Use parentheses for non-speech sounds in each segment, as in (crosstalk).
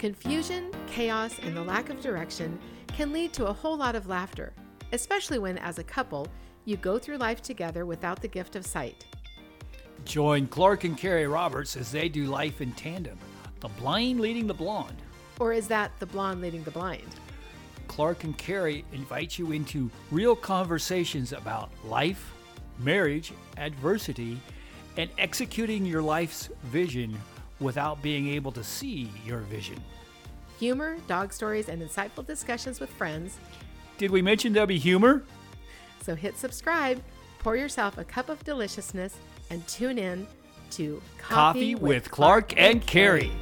Confusion, chaos, and the lack of direction can lead to a whole lot of laughter, especially when, as a couple, you go through life together without the gift of sight. Join Clark and Carrie Roberts as they do life in tandem, the blind leading the blonde. Or is that the blonde leading the blind? Clark and Carrie invite you into real conversations about life, marriage, adversity, and executing your life's vision without being able to see your vision. Humor, dog stories, and insightful discussions with friends. Did we mention there'll be humor? So hit subscribe, pour yourself a cup of deliciousness, and tune in to Coffee, with, Clark and Carrie.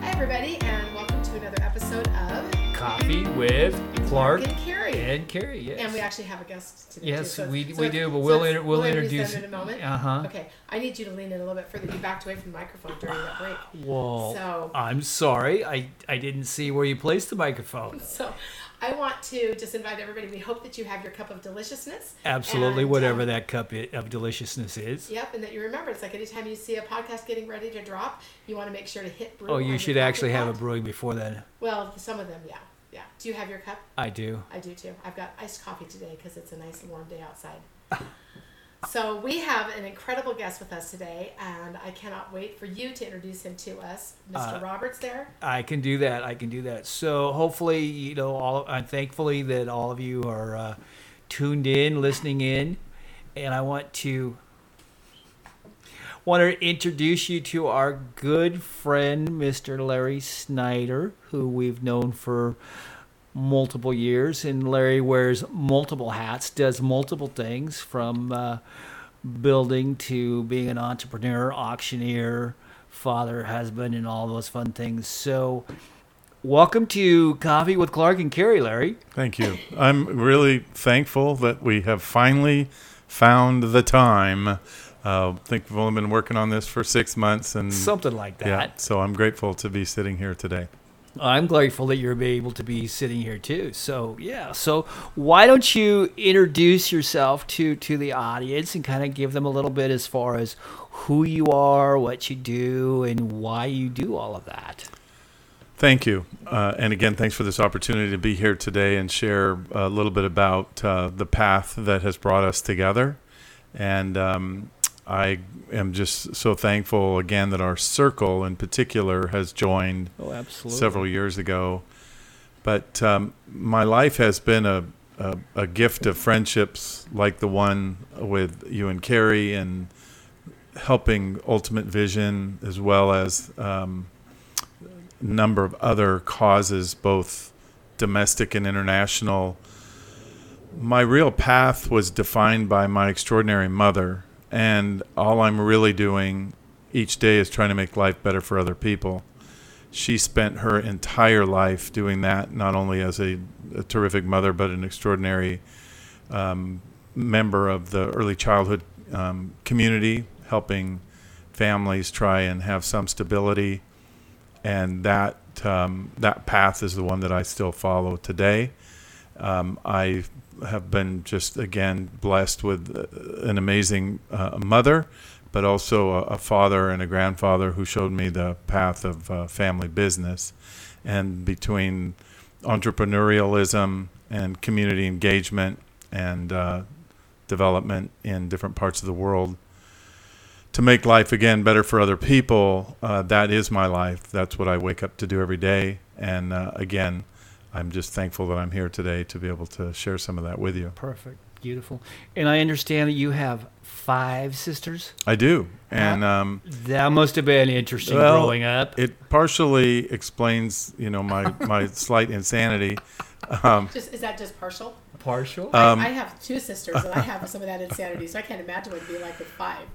Hi, everybody, and welcome to another episode of Coffee with Clark and Carrie. and Carrie. Yes. And we actually have a guest today. Yes, too, we- we do, but we'll inter- we'll introduce introduce- them in a moment. Uh-huh. Okay, I need you to lean in a little bit further. You backed away from the microphone during that break. Well, So- I'm sorry. I, I didn't see where you placed the microphone. (laughs) So, I want to just invite everybody. We hope that you have your cup of deliciousness. Absolutely, And, whatever um, that cup of deliciousness is. Yep, and that you remember it's like anytime you see a podcast getting ready to drop, you want to make sure to hit brew. Oh, you should actually have a brewing before then. Well, some of them, yeah, yeah. Do you have your cup? I do. I do too. I've got iced coffee today because it's a nice warm day outside. (laughs) so we have an incredible guest with us today, and I cannot wait for you to introduce him to us, Mr. Uh, Roberts. There. I can do that. I can do that. So hopefully, you know, all uh, thankfully that all of you are uh, tuned in, listening in, and I want to want to introduce you to our good friend, Mr. Larry Snyder, who we've known for multiple years, and Larry wears multiple hats, does multiple things from uh, building to being an entrepreneur, auctioneer, father, husband, and all those fun things. So, welcome to Coffee with Clark and Carrie, Larry. Thank you. I'm really thankful that we have finally found the time. Uh, I think we've only been working on this for six months, and Something like that. yeah, so I'm grateful to be sitting here today. I'm grateful that you're able to be sitting here too. So yeah. So why don't you introduce yourself to to the audience and kind of give them a little bit as far as who you are, what you do, and why you do all of that. Thank you, uh, and again, thanks for this opportunity to be here today and share a little bit about uh, the path that has brought us together. And um, I am just so thankful again that our circle in particular has joined Oh, several years ago. But um, my life has been a, a, a gift of friendships like the one with you and Carrie, and helping Ultimate Vision, as well as um, a number of other causes, both domestic and international. My real path was defined by my extraordinary mother, and all I'm really doing each day is trying to make life better for other people she spent her entire life doing that, not only as a, a terrific mother, but an extraordinary um, member of the early childhood um, community, helping families try and have some stability. And that um, that path is the one that I still follow today. Um, I have been just again blessed with uh, an amazing uh, mother, but also a, a father and a grandfather who showed me the path of uh, family business. And between entrepreneurialism and community engagement and uh, development in different parts of the world, to make life again better for other people, uh, that is my life. That's what I wake up to do every day. And uh, again, I'm just thankful that I'm here today to be able to share some of that with you. Perfect. Beautiful. And I understand that you have five sisters. I do. And um, That must have been interesting Well, growing up. it partially explains, you know, my, (laughs) my slight insanity. Um, Just is that just partial? Partial. Um, I, I have two sisters, and I have some of that insanity, so I can't imagine what it'd be like with five.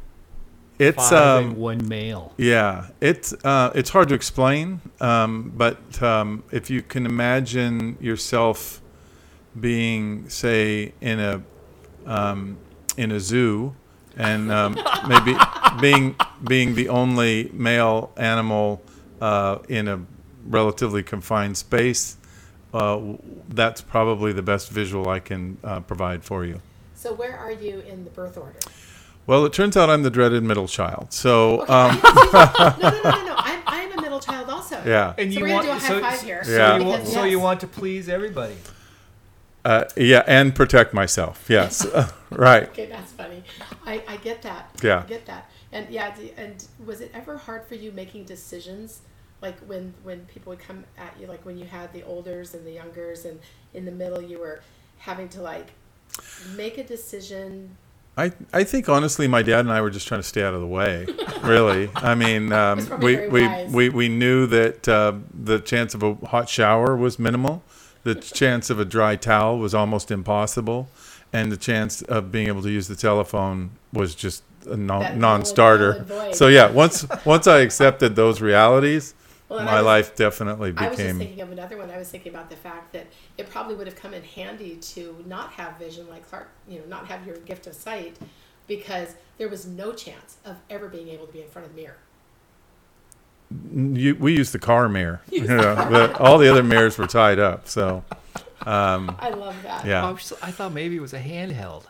It's Five um, and one male. Yeah, it's uh, it's hard to explain, um, but um, if you can imagine yourself being, say, in a um, in a zoo, and um, (laughs) maybe being being the only male animal uh, in a relatively confined space, uh, that's probably the best visual I can uh, provide for you. So where are you in the birth order? Well, it turns out I'm the dreaded middle child. So. Okay. Um, (laughs) no, no, no, no, no. I'm, I'm a middle child also. Yeah. And So you we're want gonna do a so, high five so- here. so Yeah. you want, Because, so you want to please everybody. Uh, yeah, and protect myself. Yes, (laughs) (laughs) right. Okay, that's funny. I, I get that. Yeah. I get that. And yeah, the- and was it ever hard for you making decisions? Like when when people would come at you, like when you had the olders and the youngers, and in the middle you were having to like make a decision. I, I think honestly, my dad and I were just trying to stay out of the way. Really, I mean, (laughs) um, we, we, we we knew that uh, the chance of a hot shower was minimal, the (laughs) chance of a dry towel was almost impossible, and the chance of being able to use the telephone was just a non, non-starter. null and void. So yeah, once once I accepted those realities, Well, my was- life definitely I was just thinking of another one. I was thinking about the fact that it probably would have come in handy to not have vision like Clark, you know, not have your gift of sight, because there was no chance of ever being able to be in front of the mirror. You, we used the car mirror. (laughs) You (laughs) know, (laughs) the, all the other mirrors were tied up. So um, I love that. yeah. I, was- I thought maybe it was a handheld.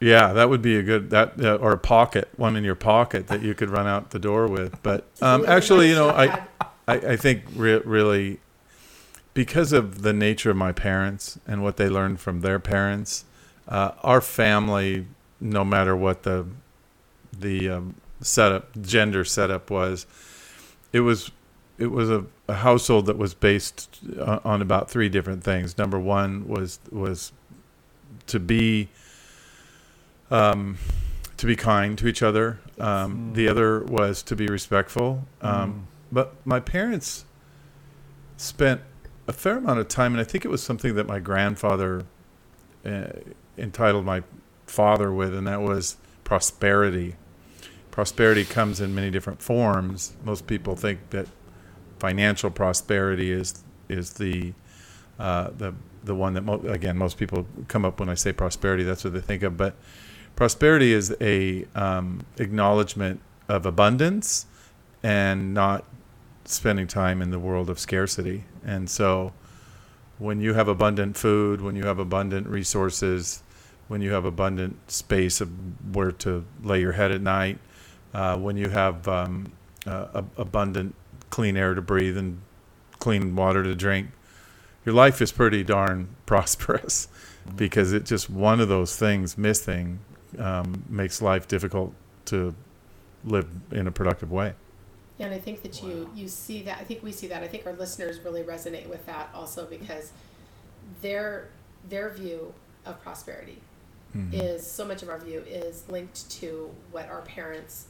Yeah, that would be a good that uh, or a pocket one in your pocket that you could run out the door with. But um, actually, you know, I I, I think re- really because of the nature of my parents and what they learned from their parents, uh, our family, no matter what the the um, setup gender setup was, it was it was a, a household that was based on, on about three different things. Number one was was to be um, to be kind to each other. Um, The other was to be respectful. Um, But my parents spent a fair amount of time, and I think it was something that my grandfather uh, entitled my father with, and that was prosperity. Prosperity comes in many different forms. Most people think that financial prosperity is is the uh, the the one that mo- again most people come up when I say prosperity. That's what they think of. But prosperity is a um, acknowledgement of abundance and not spending time in the world of scarcity. And so, when you have abundant food, when you have abundant resources, when you have abundant space of where to lay your head at night, uh, when you have um, uh, abundant clean air to breathe and clean water to drink, your life is pretty darn (laughs) prosperous because it just one of those things missing um, makes life difficult to live in a productive way. Yeah, and I think that you you see that. I think we see that. I think our listeners really resonate with that also because their their view of prosperity is so much of our view is linked to what our parents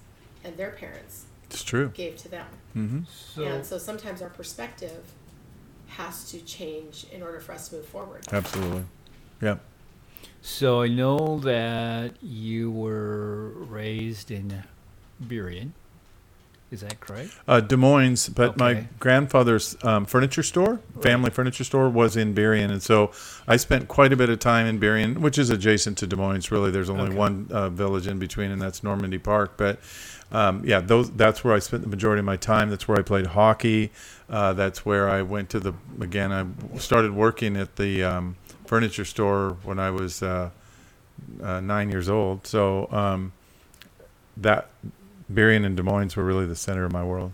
and their parents It's true. gave to them. Mm-hmm. So, and so sometimes our perspective has to change in order for us to move forward. Absolutely. Yeah. so I know that you were raised in Burien. Is that correct? Uh, Des Moines, but my grandfather's um, furniture store, family furniture store, was in Burien, and so I spent quite a bit of time in Burien, which is adjacent to Des Moines. Really, there's only Okay. one uh, village in between, and that's Normandy Park. But um, yeah, those that's where I spent the majority of my time. That's where I played hockey. Uh, that's where I went to the again. I started working at the um, furniture store when I was uh, uh, nine years old. So um, that Burien and Des Moines were really the center of my world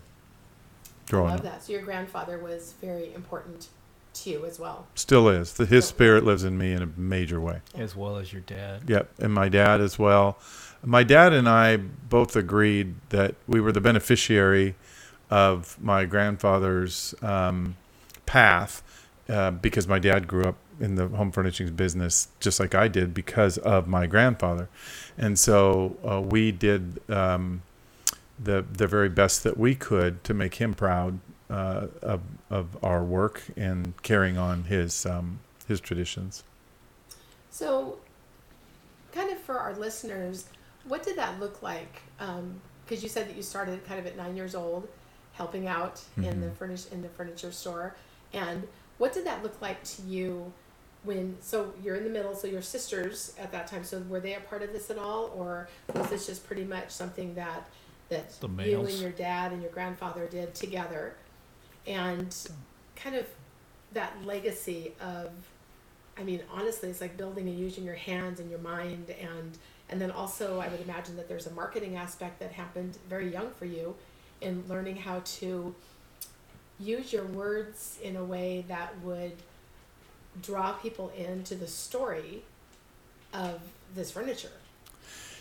I love up. that. So your grandfather was very important to you as well. Still is. The, his So- spirit lives in me in a major way. As well as your dad. Yep, and my dad as well. My dad and I both agreed that we were the beneficiary of my grandfather's um, path uh, because my dad grew up in the home furnishings business just like I did because of my grandfather, and so uh, we did um, the the very best that we could to make him proud uh, of of our work and carrying on his um, his traditions. So, kind of for our listeners, what did that look like? Because you said that you started kind of at nine years old, helping out in the furnish in the furniture store, and what did that look like to you? When so you're in the middle, so your sisters at that time, so were they a part of this at all, or was this just pretty much something that that The you and your dad and your grandfather did together, and kind of that legacy of I mean, honestly, it's like building and using your hands and your mind, and and then also I would imagine that there's a marketing aspect that happened very young for you, in learning how to use your words in a way that would draw people into the story of this furniture.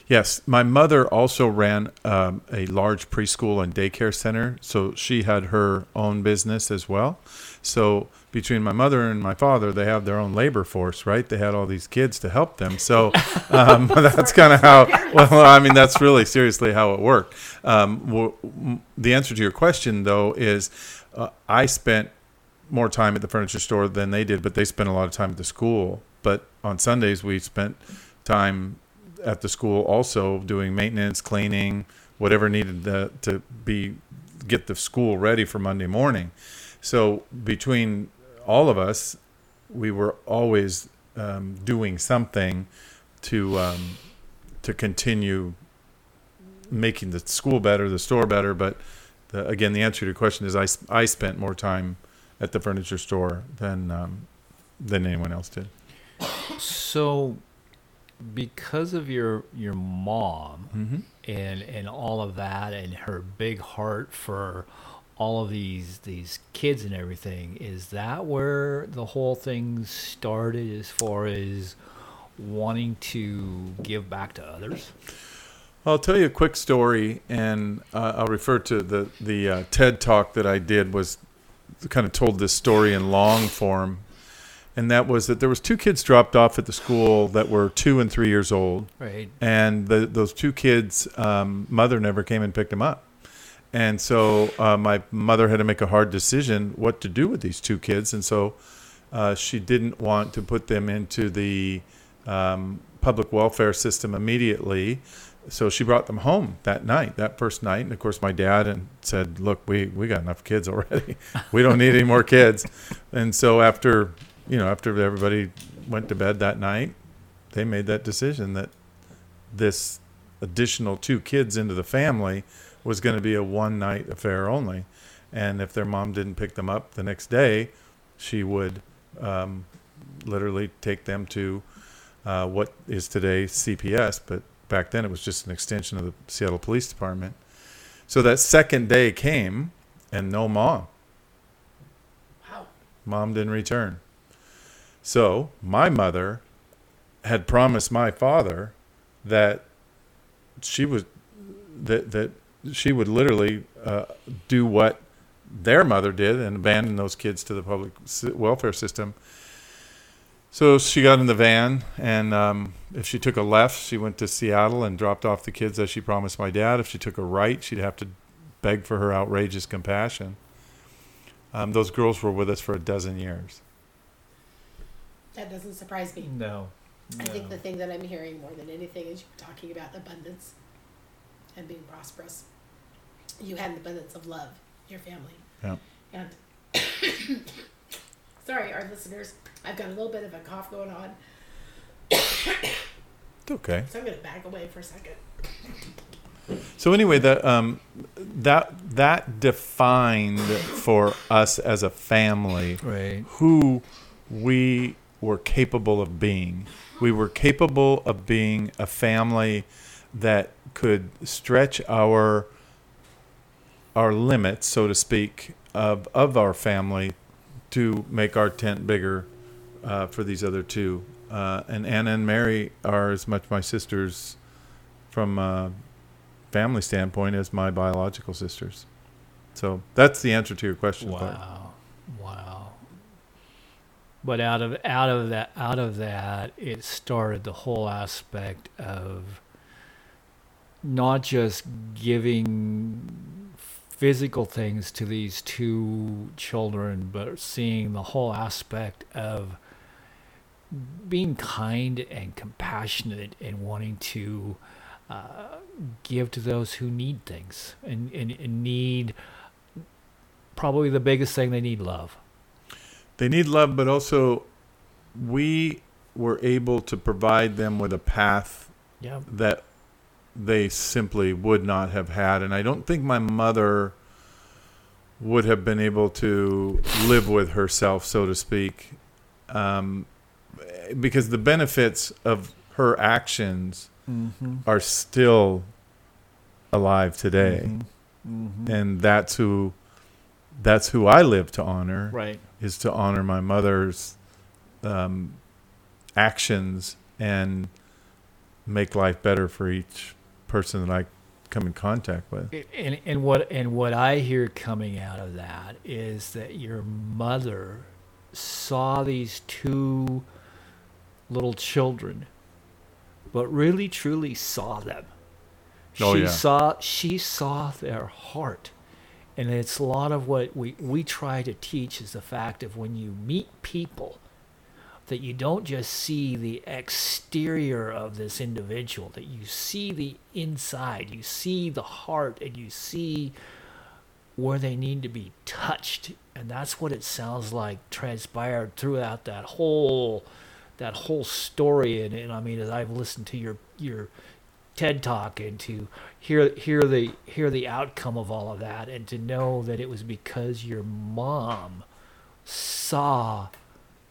Yes, my mother also ran um, a large preschool and daycare center, so she had her own business as well. So between my mother and my father, they have their own labor force, right? They had all these kids to help them. So (laughs) um, (laughs) that's kind of how. (laughs) Well, I mean, that's really seriously how it worked. Um, w- the answer to your question, though, is uh, I spent more time at the furniture store than they did, but they spent a lot of time at the school. But on Sundays, we spent time at the school also doing maintenance, cleaning, whatever needed to, to be get the school ready for Monday morning. So between all of us, we were always um, doing something to um, to continue making the school better, the store better. But the, again, the answer to your question is I, I spent more time at the furniture store than um, than anyone else did. So, because of your your mom Mm-hmm. and and all of that, and her big heart for all of these these kids and everything, is that where the whole thing started as far as wanting to give back to others? I'll tell you a quick story, and uh, I'll refer to the the uh, TED talk that I did was kind of told this story in long form, and that was that there was two kids dropped off at the school that were two and three years old, Right. and the, those two kids' um, mother never came and picked them up, and so uh, my mother had to make a hard decision what to do with these two kids, and so uh, she didn't want to put them into the um, public welfare system immediately. So she brought them home that night, that first night. And of course, my dad and said, "Look, we we got enough kids already. (laughs) we don't need any more kids." And so after you know after everybody went to bed that night, they made that decision that this additional two kids into the family was going to be a one night affair only. And if their mom didn't pick them up the next day, she would um, literally take them to uh, what is today CPS, but back then it was just an extension of the Seattle Police Department. So that second day came, and no mom. Wow. Mom didn't return. So my mother had promised my father that she was that that she would literally uh, do what their mother did and abandon those kids to the public welfare system. So she got in the van, and um, if she took a left, she went to Seattle and dropped off the kids as she promised my dad. If she took a right, she'd have to beg for her outrageous compassion. Um, those girls were with us for a dozen years. That doesn't surprise me. No. I think the thing that I'm hearing more than anything is you're talking about abundance and being prosperous. You had an abundance of love, your family. Yeah. And (coughs) sorry, our listeners, I've got a little bit of a cough going on, It's okay. so I'm going to back away for a second. So anyway, that um, that that defined for us as a family Right. who we were capable of being. We were capable of being a family that could stretch our our limits, so to speak, of of our family to make our tent bigger uh, for these other two. Uh, and Anna and Mary are as much my sisters from a family standpoint as my biological sisters. So that's the answer to your question. Clark. Wow. But out of out of that out of that it started the whole aspect of not just giving physical things to these two children, but seeing the whole aspect of being kind and compassionate and wanting to uh, give to those who need things and, and, and need probably the biggest thing they need love. They need love, but also we were able to provide them with a path Yeah. that they simply would not have had. And I don't think my mother would have been able to live with herself, so to speak, um, because the benefits of her actions Mm-hmm. are still alive today. Mm-hmm. and that's who that's who I live to honor. Right. Is to honor my mother's um, actions and make life better for each person that I come in contact with. And, and what and what I hear coming out of that is that your mother saw these two little children, but really truly saw them. Oh, she yeah. saw she saw their heart. And it's a lot of what we, we try to teach is the fact of when you meet people that you don't just see the exterior of this individual, that you see the inside, you see the heart, and you see where they need to be touched. And that's what it sounds like transpired throughout that whole that whole story. And, and I mean, as I've listened to your your TED talk and to hear hear the hear the outcome of all of that, and to know that it was because your mom saw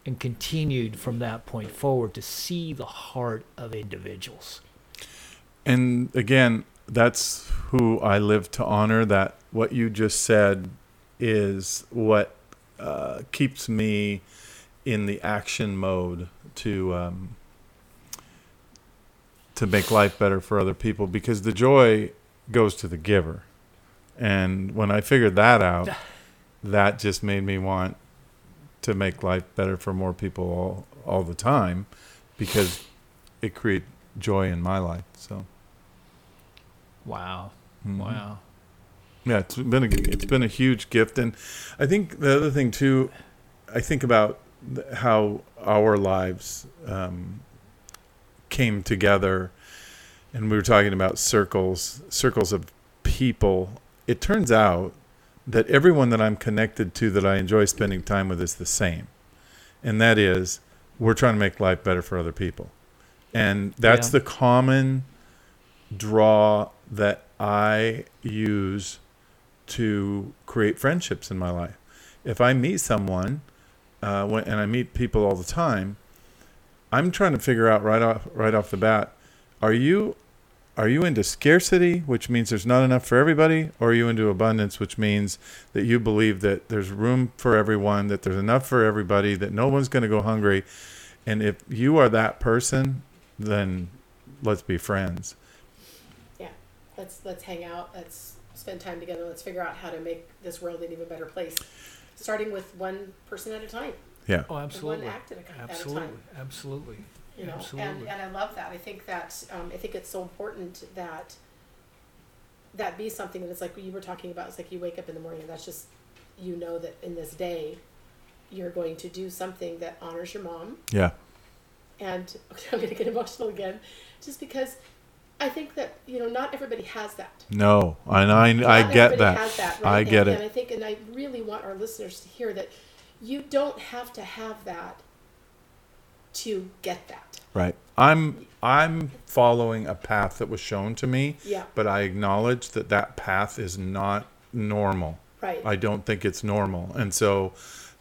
and continued from that point forward to see the heart of individuals. And again, that's who I live to honor. That what you just said is what uh, keeps me in the action mode to um, to make life better for other people because the joy goes to the giver. And when I figured that out, (laughs) that just made me want to make life better for more people all, all the time because it creates joy in my life. So Wow. mhm. Wow. Yeah, it's been a it's been a huge gift, and I think the other thing too, I think about how our lives um, came together, and we were talking about circles, circles of people. It turns out that everyone that I'm connected to that I enjoy spending time with is the same, and that is we're trying to make life better for other people, and that's Yeah. the common draw that I use to create friendships in my life. If I meet someone, uh, when, and I meet people all the time, I'm trying to figure out right off right off the bat: are you are you into scarcity, which means there's not enough for everybody, or are you into abundance, which means that you believe that there's room for everyone, that there's enough for everybody, that no one's going to go hungry, and if you are that person, then let's be friends. Yeah, let's let's hang out. Let's spend time together. Let's figure out how to make this world an even better place. Starting with one person at a time. Yeah. Oh, absolutely. One act at a, at a Absolutely. time. Absolutely. you know and, Absolutely. and i love that i think that um, i think it's so important that that be something that it's like you were talking about it's like you wake up in the morning and that's just you know that in this day you're going to do something that honors your mom Yeah. and (laughs) i'm going to get emotional again just because i think that you know not everybody has that No, and I, I not get everybody that. has that, I get and, it. And I think, and I really want our listeners to hear that you don't have to have that to get that. Right. I'm I'm following a path that was shown to me, Yeah, but I acknowledge that that path is not normal. right. I don't think it's normal, and so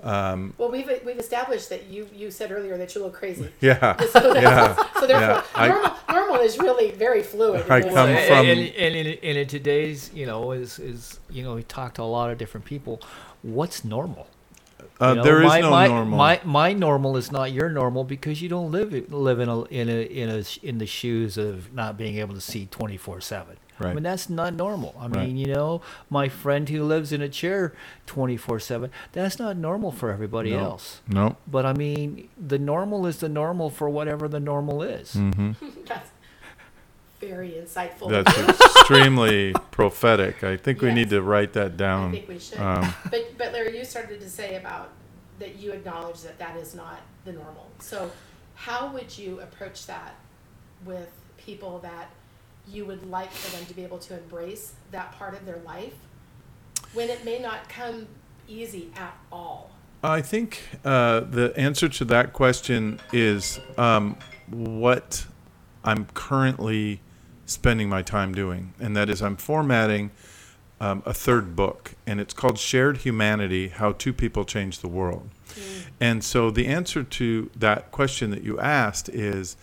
um, well, we've we've established that you you said earlier that you look crazy. (laughs) yeah, (laughs) So, that's- yeah. so therefore, yeah, I- normal, normal is really very fluid. I in this. come and, from- and, and, in, and in today's, you know, is is you know, we talked to a lot of different people. What's normal? Uh, You know, there is my, no my, normal. My my normal is not your normal because you don't live live in a in a in a in the shoes of not being able to see twenty four seven. I mean that's not normal. I Right. mean you know my friend who lives in a chair twenty four seven. That's not normal for everybody No. else. no. But I mean the normal is the normal for whatever the normal is. Mm-hmm. (laughs) That's very insightful. That's (laughs) extremely prophetic. I think we Yes. need to write that I down. think we should. Um, But but Larry, you started to say about that you acknowledge that that is not the normal. So how would you approach that with people that you would like for them to be able to embrace that part of their life when it may not come easy at all? I think uh, the answer to that question is um, what I'm currently spending my time doing, and that is I'm formatting um, a third book, and it's called Shared Humanity: How Two People Change the World. And so the answer to that question that you asked is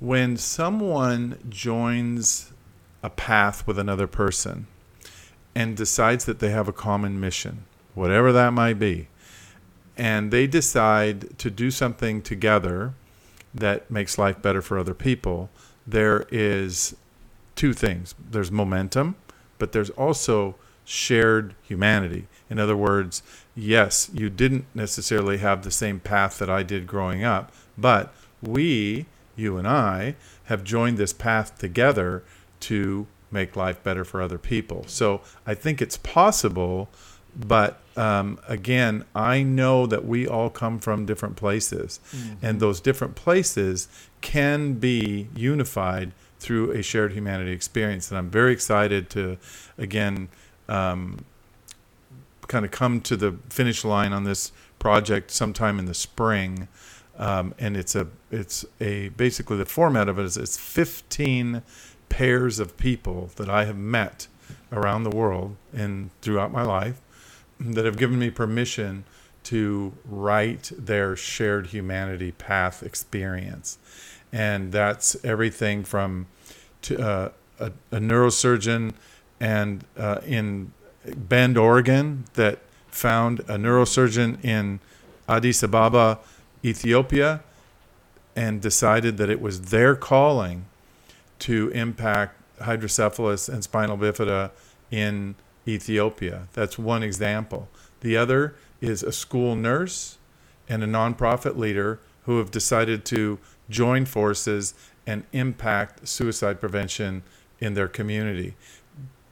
when someone joins a path with another person and decides that they have a common mission whatever that might be. And they decide to do something together that makes life better for other people. There is two things there's momentum, but there's also shared humanity. In other words, yes, you didn't necessarily have the same path that I did growing up, but we, you and I, have joined this path together to make life better for other people. So I think it's possible, but um, again, I know that we all come from different places, mm-hmm. and those different places can be unified through a shared humanity experience. And I'm very excited to, again, um, kind of come to the finish line on this project sometime in the spring. Um, and it's a it's a basically the format of it is it's 15 pairs of people that I have met around the world and throughout my life that have given me permission to write their shared humanity path experience and that's everything from to, uh, a, a, neurosurgeon and uh, in Bend, Oregon, that found a neurosurgeon in Addis Ababa, Ethiopia, and decided that it was their calling to impact hydrocephalus and spinal bifida in Ethiopia. That's one example. The other is a school nurse and a nonprofit leader who have decided to join forces and impact suicide prevention in their community.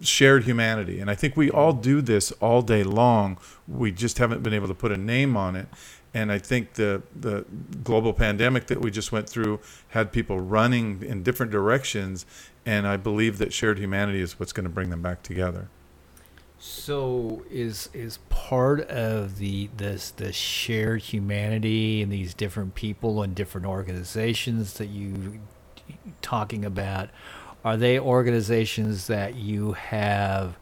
Shared humanity. And I think we all do this all day long. We just haven't been able to put a name on it. And I think the, the global pandemic that we just went through had people running in different directions. And I believe that shared humanity is what's going to bring them back together. So is is part of the this the shared humanity and these different people and different organizations that you talking about are they organizations that you have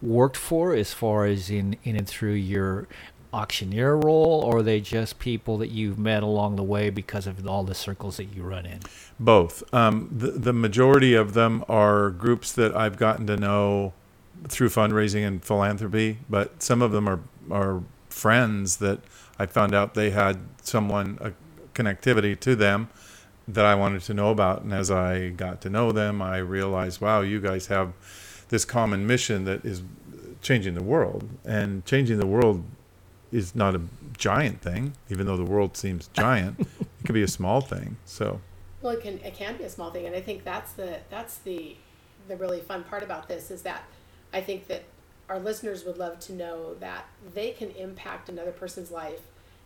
worked for as far as in in and through your auctioneer role or are they just people that you've met along the way because of all the circles that you run in? Both. Um, the, the majority of them are groups that i've gotten to know through fundraising and philanthropy, but some of them are are friends that I found out they had someone a connectivity to them that I wanted to know about, and as I got to know them, I realized, wow, you guys have this common mission that is changing the world, and changing the world is not a giant thing, even though the world seems (laughs) giant. it can be a small thing. So. Well, it can it can be a small thing, and I think that's the that's the the really fun part about this is that I think that our listeners would love to know that they can impact another person's life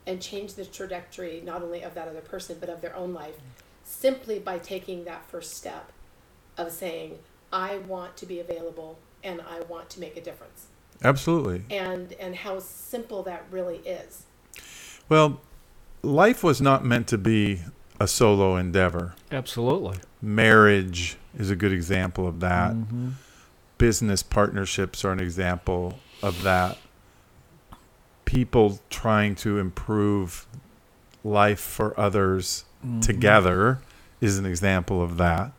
and change the trajectory not only of that other person but of their own life simply by taking that first step of saying I want to be available and I want to make a difference. Absolutely. And and how simple that really is. Well, life was not meant to be a solo endeavor. Absolutely. Marriage is a good example of that. Mm-hmm business partnerships are an example of that. People trying to improve life for others mm-hmm. together is an example of that.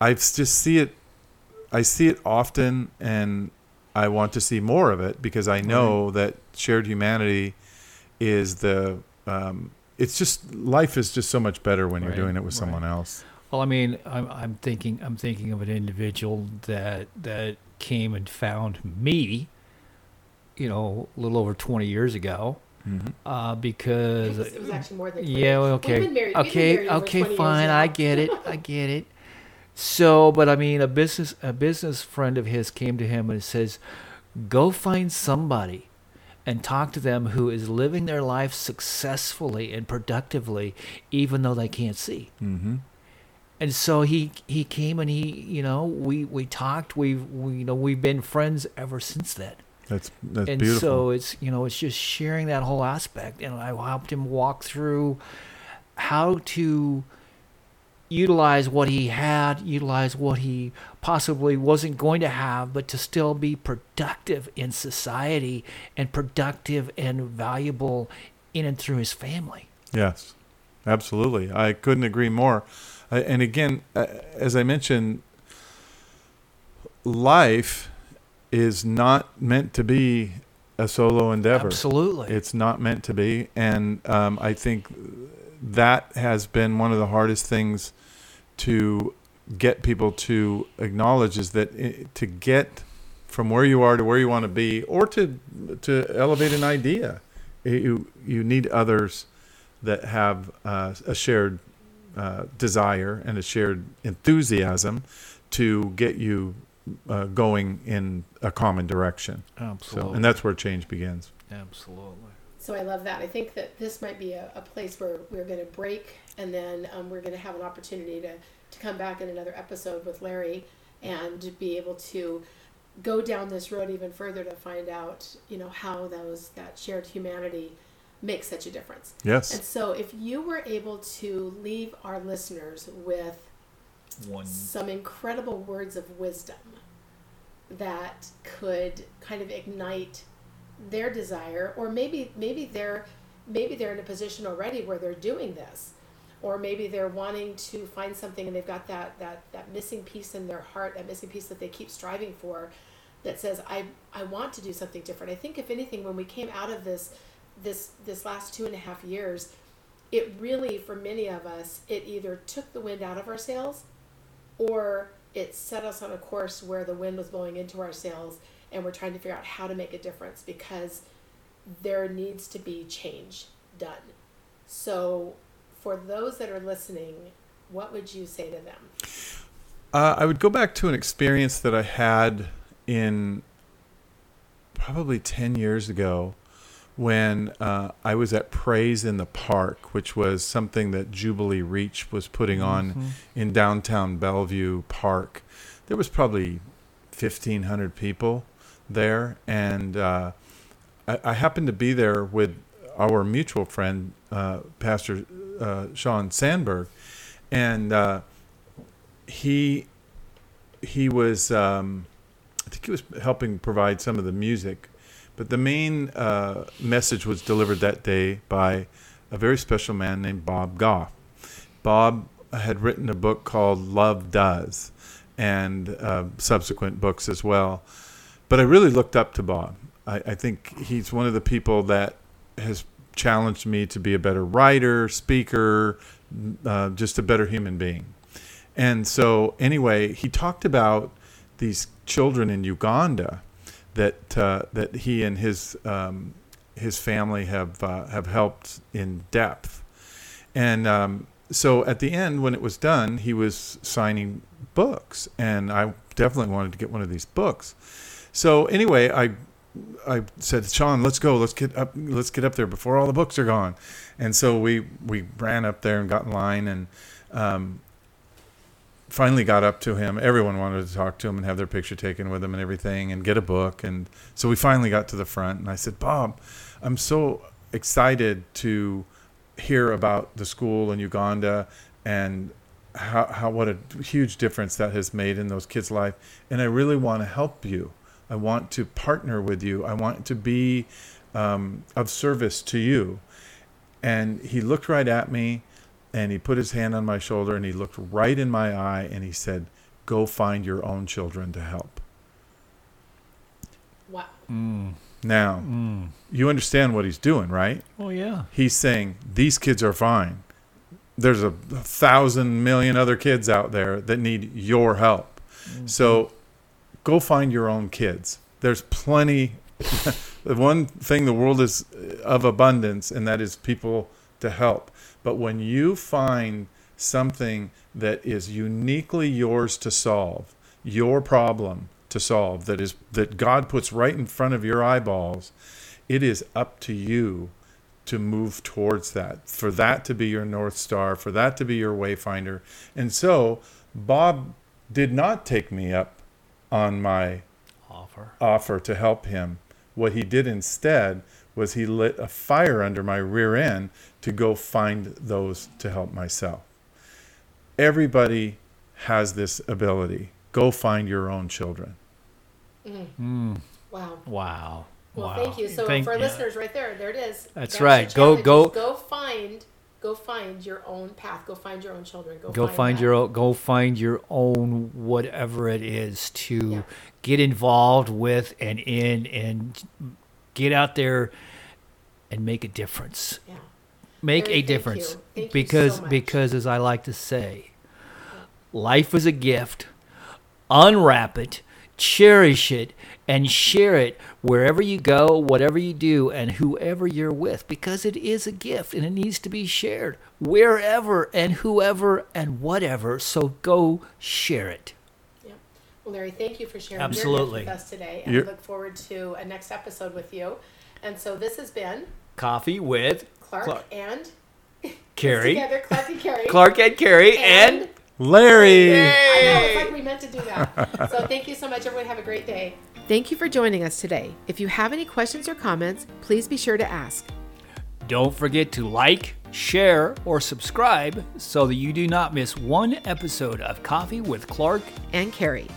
I just see it I see it often and I want to see more of it because I know right. that shared humanity is the um, it's just life is just so much better when you're doing it with right. someone else. Well, I mean, I'm, I'm thinking I'm thinking of an individual that that came and found me, you know, a little over 20 years ago. Mm-hmm. Uh, because it was actually more than 20 yeah, well, okay, married, okay, okay, fine, I get it, I (laughs) get it. So, but I mean, a business a business friend of his came to him and says, "Go find somebody." and talk to them who is living their life successfully and productively, even though they can't see. Mm-hmm and so he he came and he you know we we talked. We've we, you know we've been friends ever since then. That's that's and beautiful. so it's you know it's just sharing that whole aspect. And i helped him walk through how to utilize what he had utilize what he possibly wasn't going to have but to still be productive in society and productive and valuable in and through his family. Yes absolutely. I couldn't agree more uh, and again, uh, as I mentioned, life is not meant to be a solo endeavor. Absolutely. It's not meant to be. And um, I think that has been one of the hardest things to get people to acknowledge is that i to get from where you are to where you want to be or to to elevate an idea you you need others that have uh, a shared uh, desire and a shared enthusiasm to get you uh, going in a common direction so Absolutely. and that's where change begins Absolutely. So I love that. I think that this might be a, a place where we're going to break and then um, we're going to have an opportunity to, to come back in another episode with Larry and be able to go down this road even further to find out, you know, how those that shared humanity makes such a difference. yes And so if you were able to leave our listeners with One. some incredible words of wisdom that could kind of ignite their desire or maybe maybe they're maybe they're in a position already where they're doing this or maybe they're wanting to find something and they've got that that that missing piece in their heart that missing piece that they keep striving for that says i i want to do something different i think if anything when we came out of this this this last two and a half years it really for many of us it either took the wind out of our sails or it set us on a course where the wind was blowing into our sails and we're trying to figure out how to make a difference because there needs to be change done. So, for those that are listening, what would you say to them? Uh, I would go back to an experience that I had in probably 10 years ago when uh, I was at Praise in the Park, which was something that Jubilee Reach was putting on in downtown Bellevue Park. There was probably 1,500 people there, and uh, I, I happened to be there with our mutual friend, uh, Pastor uh, Sean Sandberg, and uh, he he was um, I think he was helping provide some of the music, but the main uh, message was delivered that day by a very special man named Bob Goff. Bob had written a book called Love Does, and uh, subsequent books as well. But I really looked up to Bob. I, I think he's one of the people that has challenged me to be a better writer, speaker, uh, just a better human being. And so, anyway, he talked about these children in Uganda that uh, that he and his um, his family have uh, have helped in depth. And um, so, at the end, when it was done, he was signing books, and I definitely wanted to get one of these books. So, anyway, I I said, Sean, let's go. Let's get up. Let's get up there before all the books are gone. And so we we ran up there and got in line and um, finally got up to him. Everyone wanted to talk to him and have their picture taken with him and everything and get a book. And so we finally got to the front and I said, Bob, I'm so excited to hear about the school in Uganda and how, how what a huge difference that has made in those kids' life. And I really want to help you. I want to partner with you. I want to be um, of service to you. And he looked right at me and he put his hand on my shoulder and he looked right in my eye and he said, Go find your own children to help. Wow. Mm. Now, Mm. you understand what he's doing, right? Oh yeah. He's saying, These kids are fine. There's a thousand million other kids out there that need your help. So go find your own kids. There's plenty. (laughs) the one thing the world is of abundance, and that is people to help. But when you find something that is uniquely yours to solve, your problem to solve, that is that God puts right in front of your eyeballs, it is up to you to move towards that, for that to be your North Star, for that to be your wayfinder. And so Bob did not take me up on my Offer. offer to help him. What he did instead was he lit a fire under my rear end to go find those to help myself. Everybody has this ability. Go find your own children. Mm. Wow. Wow. Well, wow. thank you. So Thank- for our yeah. listeners, right there, there it is. That's your right. Go- go- go find, go find your own path. Go find your own children. Go, go find that. your own, go find your own whatever it is to Yeah. get involved with and in and get out there and make a difference. Yeah. Make Larry, a thank difference you. Thank you because so much. because as I like to say, life is a gift. Unwrap it, cherish it, and share it wherever you go, whatever you do, and whoever you're with, because it is a gift and it needs to be shared wherever and whoever and whatever. So go share it. Yeah. Well, Larry, thank you for sharing your Absolutely. gift with us today. And You're- I look forward to a next episode with you. And so this has been Coffee with Clark, Clark. and Carrie, together Clark and Carrie. (laughs) Clark and Carrie, and, Larry. I know, it's like we meant to do that. so thank you so much, everyone. Have a great day. Thank you for joining us today. If you have any questions or comments, please be sure to ask. Don't forget to like, share, or subscribe so that you do not miss one episode of Coffee with Clark And Carrie.